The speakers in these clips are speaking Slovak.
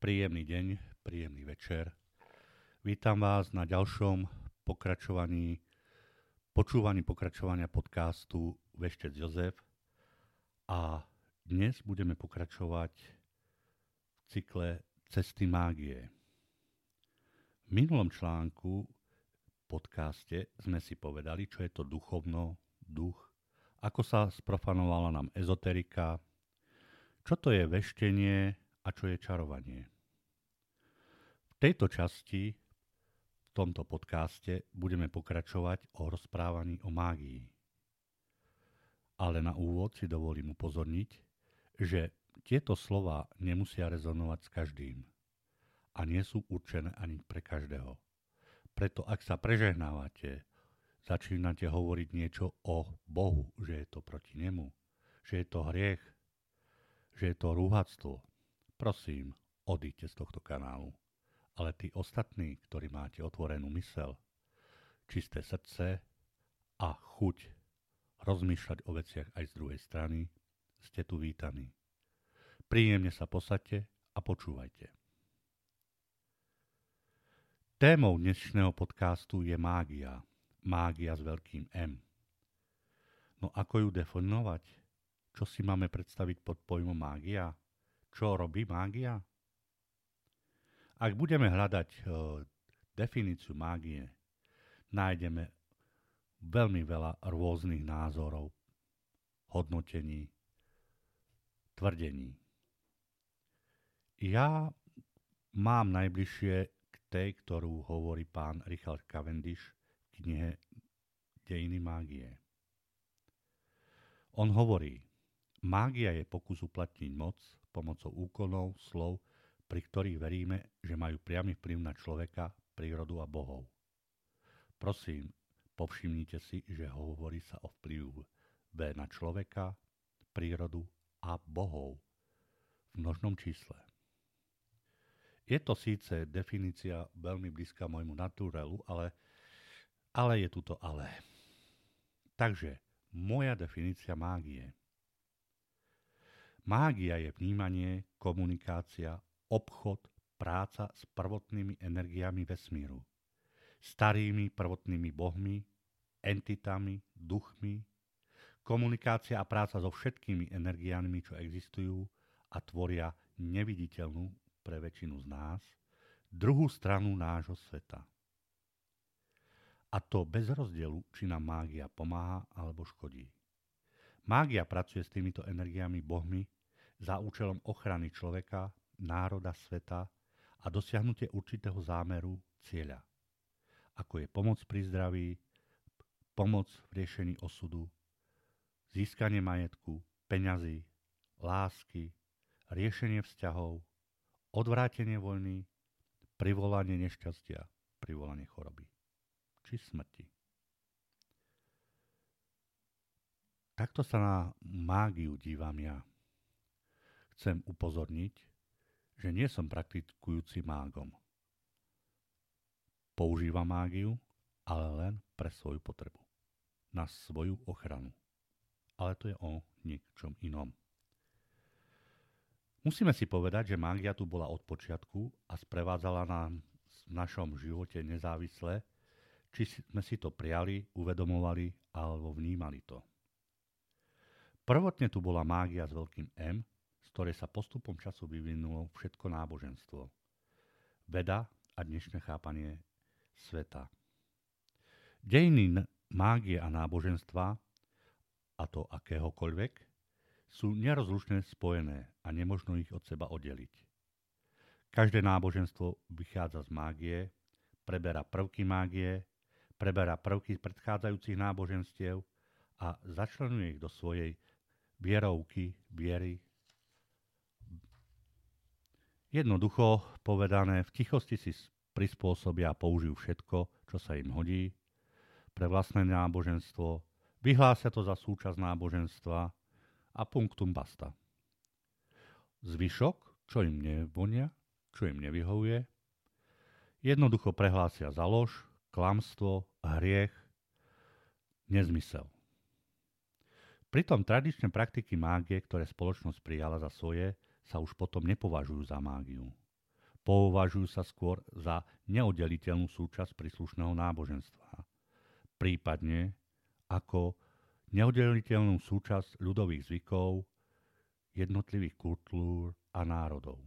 Príjemný deň, príjemný večer. Vítam vás na ďalšom pokračovaní, počúvaní pokračovania podcastu Veštec Jozef a dnes budeme pokračovať v cykle Cesty mágie. V minulom článku podcaste sme si povedali, čo je to duchovno, duch, ako sa sprofanovala nám ezoterika, čo to je veštenie a čo je čarovanie. V tejto časti, v tomto podcaste, budeme pokračovať o rozprávaní o mágii. Ale na úvod si dovolím upozorniť, že tieto slova nemusia rezonovať s každým a nie sú určené ani pre každého. Preto ak sa prežehnávate, začínate hovoriť niečo o Bohu, že je to proti nemu, že je to hriech, že je to rúhactvo, prosím, odíďte z tohto kanálu. Ale tí ostatní, ktorí máte otvorenú mysel, čisté srdce a chuť rozmýšľať o veciach aj z druhej strany, ste tu vítaní. Príjemne sa posadte a počúvajte. Témou dnešného podcastu je mágia. Mágia s veľkým M. No ako ju definovať? Čo si máme predstaviť pod pojmom mágia? Čo robí mágia? Ak budeme hľadať e, definíciu mágie, nájdeme veľmi veľa rôznych názorov, hodnotení, tvrdení. Ja mám najbližšie k tej, ktorú hovorí pán Richard Cavendish v knihe Dejiny mágie. On hovorí, mágia je pokus uplatniť moc, pomocou úkonov, slov, pri ktorých veríme, že majú priamy vplyv na človeka, prírodu a bohov. Prosím, povšimnite si, že hovorí sa o vplyvu B na človeka, prírodu a bohov v množnom čísle. Je to síce definícia veľmi blízka môjmu naturelu, ale, ale je tu to ale. Takže moja definícia mágie – Mágia je vnímanie, komunikácia, obchod, práca s prvotnými energiami vesmíru, starými prvotnými bohmi, entitami, duchmi, komunikácia a práca so všetkými energiami, čo existujú a tvoria neviditeľnú pre väčšinu z nás, druhú stranu nášho sveta. A to bez rozdielu, či nám mágia pomáha alebo škodí. Mágia pracuje s týmito energiami bohmi za účelom ochrany človeka, národa, sveta a dosiahnutie určitého zámeru, cieľa, ako je pomoc pri zdraví, pomoc v riešení osudu, získanie majetku, peňazí, lásky, riešenie vzťahov, odvrátenie vojny, privolanie nešťastia, privolanie choroby či smrti. Takto sa na mágiu dívam ja chcem upozorniť, že nie som praktikujúci mágom. Používam mágiu, ale len pre svoju potrebu. Na svoju ochranu. Ale to je o niečom inom. Musíme si povedať, že mágia tu bola od počiatku a sprevádzala nám v našom živote nezávisle, či sme si to prijali, uvedomovali alebo vnímali to. Prvotne tu bola mágia s veľkým M, ktorej sa postupom času vyvinulo všetko náboženstvo. Veda a dnešné chápanie sveta. Dejiny mágie a náboženstva, a to akéhokoľvek, sú nerozlučne spojené a nemožno ich od seba oddeliť. Každé náboženstvo vychádza z mágie, preberá prvky mágie, preberá prvky predchádzajúcich náboženstiev a začlenuje ich do svojej vierovky, viery, Jednoducho povedané, v tichosti si prispôsobia a použijú všetko, čo sa im hodí pre vlastné náboženstvo, vyhlásia to za súčasť náboženstva a punktum basta. Zvyšok, čo im nevonia, čo im nevyhovuje, jednoducho prehlásia za lož, klamstvo, hriech, nezmysel. Pritom tradičné praktiky mágie, ktoré spoločnosť prijala za svoje, sa už potom nepovažujú za mágiu. Považujú sa skôr za neoddeliteľnú súčasť príslušného náboženstva, prípadne ako neoddeliteľnú súčasť ľudových zvykov jednotlivých kultúr a národov.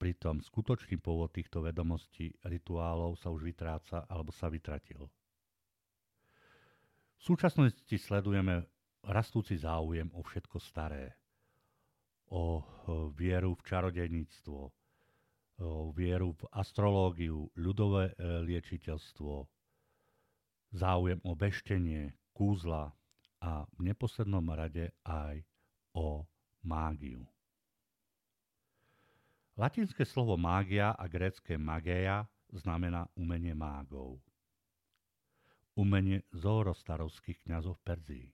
Pritom skutočný pôvod týchto vedomostí rituálov sa už vytráca alebo sa vytratil. V súčasnosti sledujeme rastúci záujem o všetko staré, o vieru v čarodejníctvo, o vieru v astrológiu, ľudové e, liečiteľstvo, záujem o beštenie, kúzla a v neposlednom rade aj o mágiu. Latinské slovo mágia a grécké magéja znamená umenie mágov. Umenie zorostarovských kňazov v Perzii.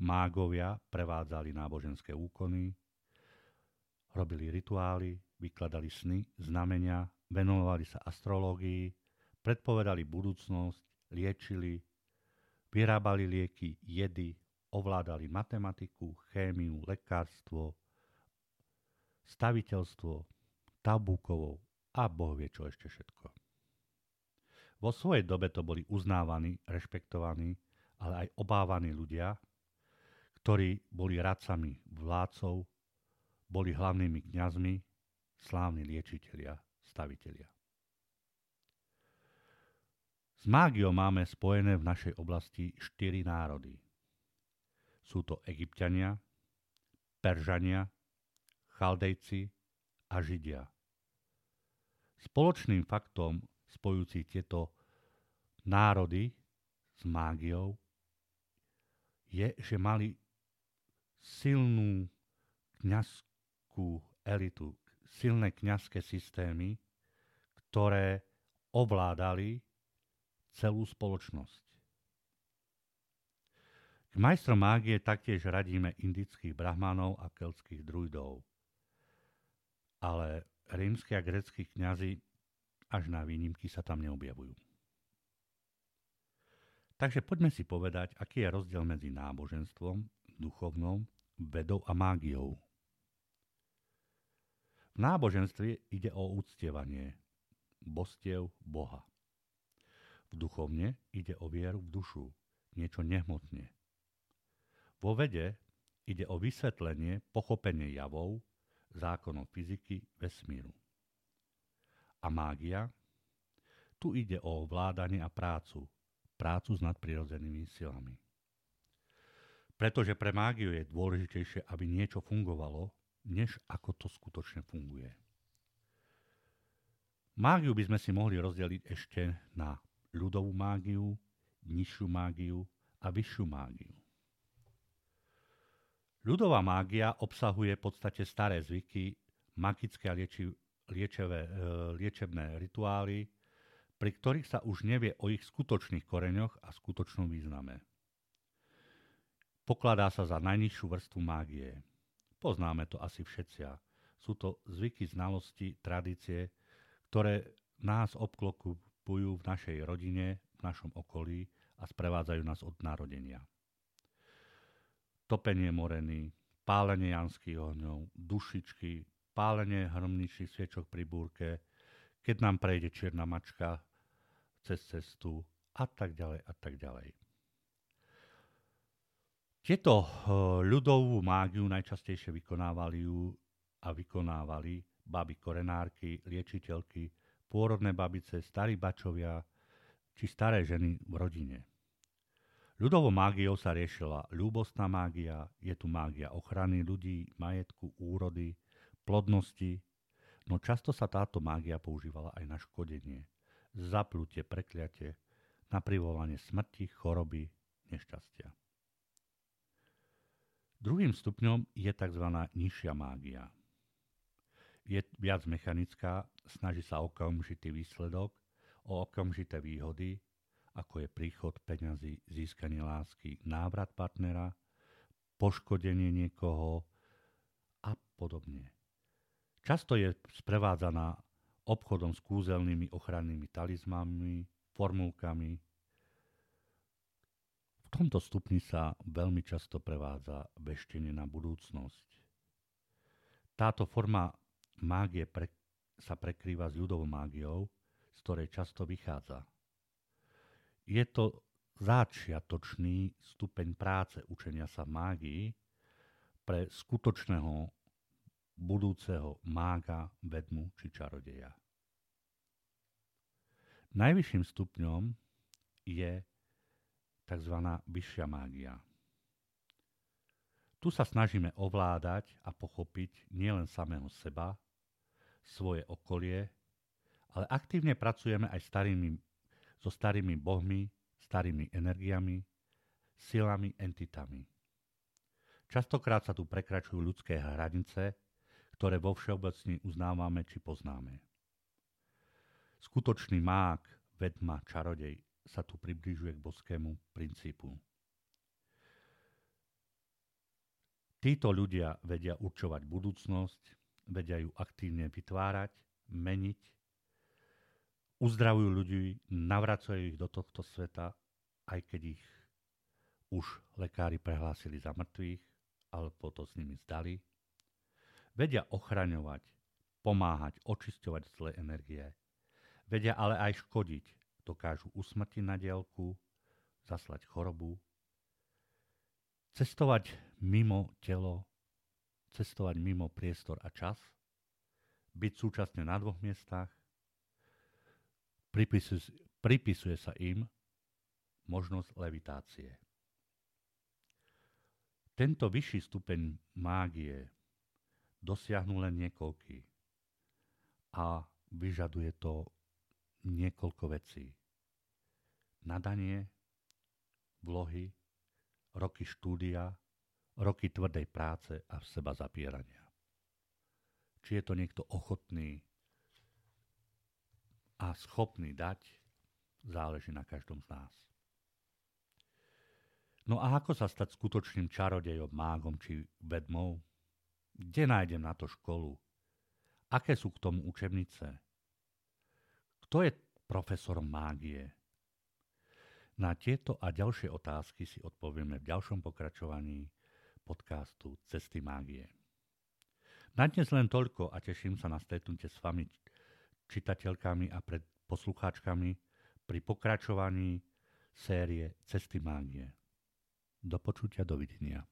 Mágovia prevádzali náboženské úkony, robili rituály, vykladali sny, znamenia, venovali sa astrológii, predpovedali budúcnosť, liečili, vyrábali lieky, jedy, ovládali matematiku, chémiu, lekárstvo, staviteľstvo, tabúkovo a Boh vie čo ešte všetko. Vo svojej dobe to boli uznávaní, rešpektovaní, ale aj obávaní ľudia, ktorí boli radcami vládcov, boli hlavnými kňazmi, slávni liečitelia, stavitelia. S mágiou máme spojené v našej oblasti štyri národy. Sú to egyptiania, peržania, Chaldejci a Židia. Spoločným faktom spojúci tieto národy s mágiou je, že mali silnú kňazskú elitu, silné kňazské systémy, ktoré ovládali celú spoločnosť. K majstrom mágie taktiež radíme indických brahmanov a keltských druidov ale rímsky a greckí kňazi až na výnimky sa tam neobjavujú. Takže poďme si povedať, aký je rozdiel medzi náboženstvom, duchovnou, vedou a mágiou. V náboženstve ide o úctievanie bostiev Boha. V duchovne ide o vieru v dušu, niečo nehmotne. Vo vede ide o vysvetlenie, pochopenie javov, zákonov fyziky vesmíru. A mágia? Tu ide o ovládanie a prácu, prácu s nadprirodzenými silami. Pretože pre mágiu je dôležitejšie, aby niečo fungovalo, než ako to skutočne funguje. Mágiu by sme si mohli rozdeliť ešte na ľudovú mágiu, nižšiu mágiu a vyššiu mágiu. Ľudová mágia obsahuje v podstate staré zvyky, magické a lieči, liečevé, e, liečebné rituály, pri ktorých sa už nevie o ich skutočných koreňoch a skutočnom význame. Pokladá sa za najnižšiu vrstvu mágie. Poznáme to asi všetci. Sú to zvyky, znalosti, tradície, ktoré nás obklopujú v našej rodine, v našom okolí a sprevádzajú nás od narodenia topenie moreny, pálenie janských ohňov, dušičky, pálenie hromničných sviečok pri búrke, keď nám prejde čierna mačka cez cestu a tak ďalej a tak ďalej. Tieto eh, ľudovú mágiu najčastejšie vykonávali a vykonávali baby korenárky, liečiteľky, pôrodné babice, starí bačovia či staré ženy v rodine. Ľudovou mágiou sa riešila ľúbostná mágia, je tu mágia ochrany ľudí, majetku, úrody, plodnosti, no často sa táto mágia používala aj na škodenie, zaplutie, prekliate, na privolanie smrti, choroby, nešťastia. Druhým stupňom je tzv. nižšia mágia. Je viac mechanická, snaží sa okamžitý výsledok, o okamžité výhody, ako je príchod peňazí, získanie lásky, návrat partnera, poškodenie niekoho a podobne. Často je sprevádzaná obchodom s kúzelnými ochrannými talizmami, formulkami. Tomto stupni sa veľmi často prevádza veštenie na budúcnosť. Táto forma mágie pre, sa prekrýva s ľudovou mágiou, z ktorej často vychádza. Je to začiatočný stupeň práce učenia sa mágii pre skutočného budúceho mága, vedmu či čarodeja. Najvyšším stupňom je tzv. vyššia mágia. Tu sa snažíme ovládať a pochopiť nielen samého seba, svoje okolie, ale aktívne pracujeme aj starými, so starými bohmi, starými energiami, silami, entitami. Častokrát sa tu prekračujú ľudské hranice, ktoré vo všeobecne uznávame či poznáme. Skutočný mák, vedma, čarodej sa tu približuje k boskému princípu. Títo ľudia vedia určovať budúcnosť, vedia ju aktívne vytvárať, meniť, uzdravujú ľudí, navracajú ich do tohto sveta, aj keď ich už lekári prehlásili za mŕtvych, alebo to s nimi zdali. Vedia ochraňovať, pomáhať, očisťovať zlé energie. Vedia ale aj škodiť. Dokážu usmrtiť na dielku, zaslať chorobu, cestovať mimo telo, cestovať mimo priestor a čas, byť súčasne na dvoch miestach, pripisuje, pripisuje sa im možnosť levitácie. Tento vyšší stupeň mágie dosiahnu len niekoľký a vyžaduje to niekoľko vecí. Nadanie, vlohy, roky štúdia, roky tvrdej práce a seba zapierania. Či je to niekto ochotný a schopný dať, záleží na každom z nás. No a ako sa stať skutočným čarodejom, mágom či vedmou? Kde nájdem na to školu? Aké sú k tomu učebnice? Kto je profesorom mágie? Na tieto a ďalšie otázky si odpovieme v ďalšom pokračovaní podcastu Cesty mágie. Na dnes len toľko a teším sa na stretnutie s vami čitateľkami a pred poslucháčkami pri pokračovaní série Cesty mágie. Do počutia, dovidenia.